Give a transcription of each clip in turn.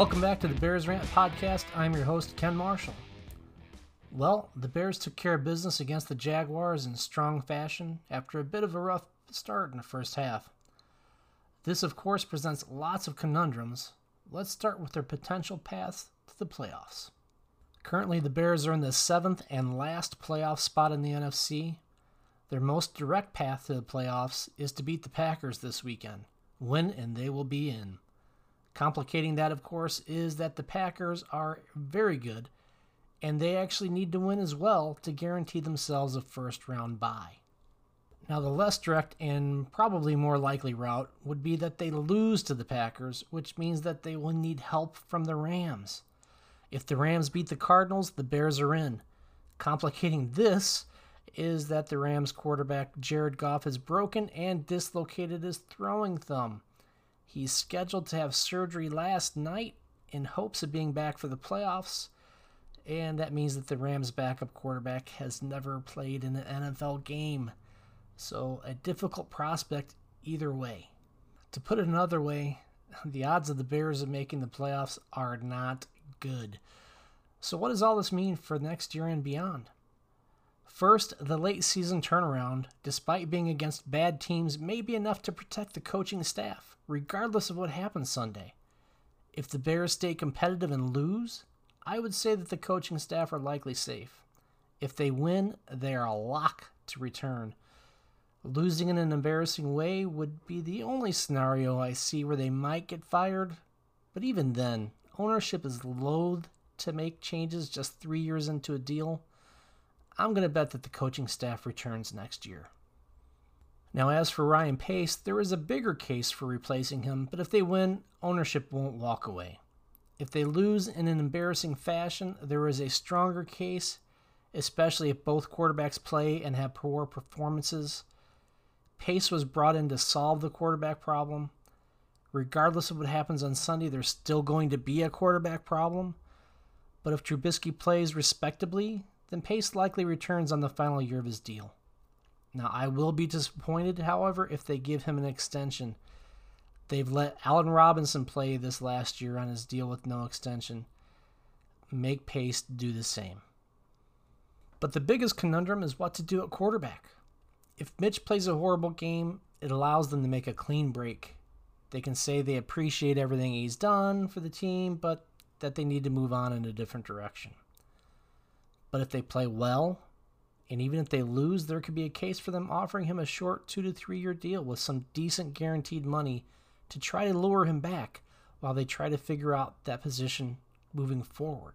Welcome back to the Bears Rant Podcast. I'm your host, Ken Marshall. Well, the Bears took care of business against the Jaguars in strong fashion after a bit of a rough start in the first half. This, of course, presents lots of conundrums. Let's start with their potential path to the playoffs. Currently, the Bears are in the seventh and last playoff spot in the NFC. Their most direct path to the playoffs is to beat the Packers this weekend. Win, and they will be in. Complicating that, of course, is that the Packers are very good, and they actually need to win as well to guarantee themselves a first round bye. Now, the less direct and probably more likely route would be that they lose to the Packers, which means that they will need help from the Rams. If the Rams beat the Cardinals, the Bears are in. Complicating this is that the Rams quarterback Jared Goff has broken and dislocated his throwing thumb. He's scheduled to have surgery last night in hopes of being back for the playoffs, and that means that the Rams' backup quarterback has never played in an NFL game. So, a difficult prospect either way. To put it another way, the odds of the Bears of making the playoffs are not good. So, what does all this mean for next year and beyond? First, the late season turnaround, despite being against bad teams, may be enough to protect the coaching staff, regardless of what happens Sunday. If the Bears stay competitive and lose, I would say that the coaching staff are likely safe. If they win, they are a lock to return. Losing in an embarrassing way would be the only scenario I see where they might get fired, but even then, ownership is loath to make changes just three years into a deal. I'm going to bet that the coaching staff returns next year. Now, as for Ryan Pace, there is a bigger case for replacing him, but if they win, ownership won't walk away. If they lose in an embarrassing fashion, there is a stronger case, especially if both quarterbacks play and have poor performances. Pace was brought in to solve the quarterback problem. Regardless of what happens on Sunday, there's still going to be a quarterback problem. But if Trubisky plays respectably, then Pace likely returns on the final year of his deal. Now, I will be disappointed, however, if they give him an extension. They've let Allen Robinson play this last year on his deal with no extension. Make Pace do the same. But the biggest conundrum is what to do at quarterback. If Mitch plays a horrible game, it allows them to make a clean break. They can say they appreciate everything he's done for the team, but that they need to move on in a different direction. But if they play well, and even if they lose, there could be a case for them offering him a short two to three year deal with some decent guaranteed money to try to lure him back while they try to figure out that position moving forward.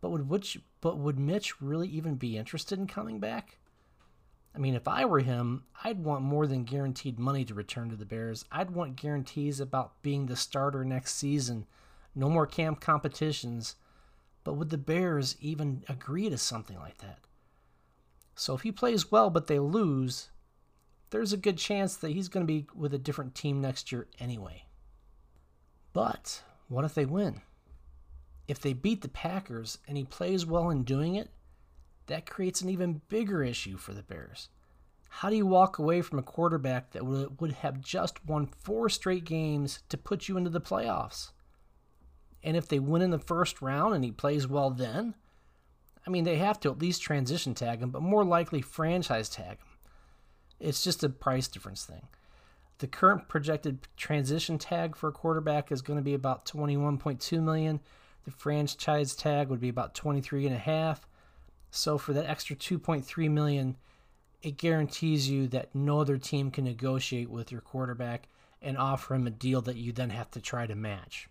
But would which, but would Mitch really even be interested in coming back? I mean, if I were him, I'd want more than guaranteed money to return to the Bears. I'd want guarantees about being the starter next season, no more camp competitions, but would the Bears even agree to something like that? So if he plays well but they lose, there's a good chance that he's going to be with a different team next year anyway. But what if they win? If they beat the Packers and he plays well in doing it, that creates an even bigger issue for the Bears. How do you walk away from a quarterback that would have just won four straight games to put you into the playoffs? And if they win in the first round and he plays well then, I mean, they have to at least transition tag him, but more likely franchise tag him. It's just a price difference thing. The current projected transition tag for a quarterback is going to be about 21.2 million. The franchise tag would be about 23 and a half. So for that extra 2.3 million, it guarantees you that no other team can negotiate with your quarterback and offer him a deal that you then have to try to match.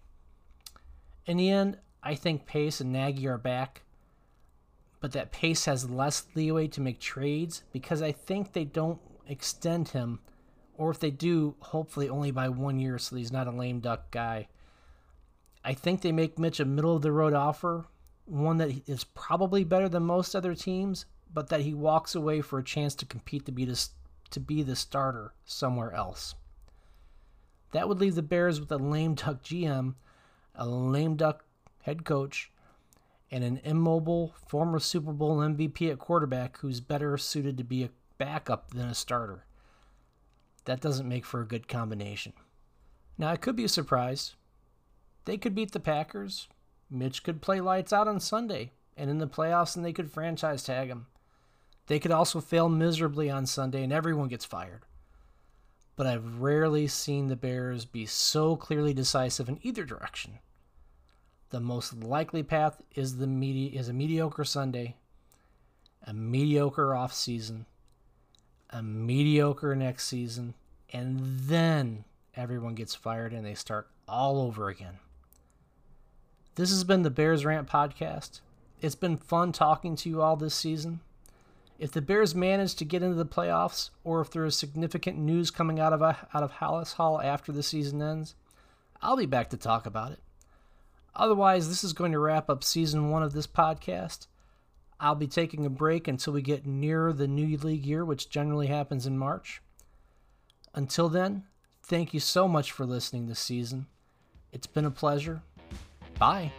In the end, I think Pace and Nagy are back, but that Pace has less leeway to make trades because I think they don't extend him, or if they do, hopefully only by one year so he's not a lame duck guy. I think they make Mitch a middle of the road offer, one that is probably better than most other teams, but that he walks away for a chance to compete to be the, to be the starter somewhere else. That would leave the Bears with a lame duck GM a lame duck head coach, and an immobile former Super Bowl MVP at quarterback who's better suited to be a backup than a starter. That doesn't make for a good combination. Now, I could be surprised. They could beat the Packers. Mitch could play lights out on Sunday and in the playoffs, and they could franchise tag him. They could also fail miserably on Sunday, and everyone gets fired. But I've rarely seen the Bears be so clearly decisive in either direction. The most likely path is the medi- is a mediocre Sunday, a mediocre off season, a mediocre next season, and then everyone gets fired and they start all over again. This has been the Bears Rant Podcast. It's been fun talking to you all this season. If the Bears manage to get into the playoffs, or if there is significant news coming out of out of Halas Hall after the season ends, I'll be back to talk about it. Otherwise, this is going to wrap up season one of this podcast. I'll be taking a break until we get nearer the new league year, which generally happens in March. Until then, thank you so much for listening this season. It's been a pleasure. Bye.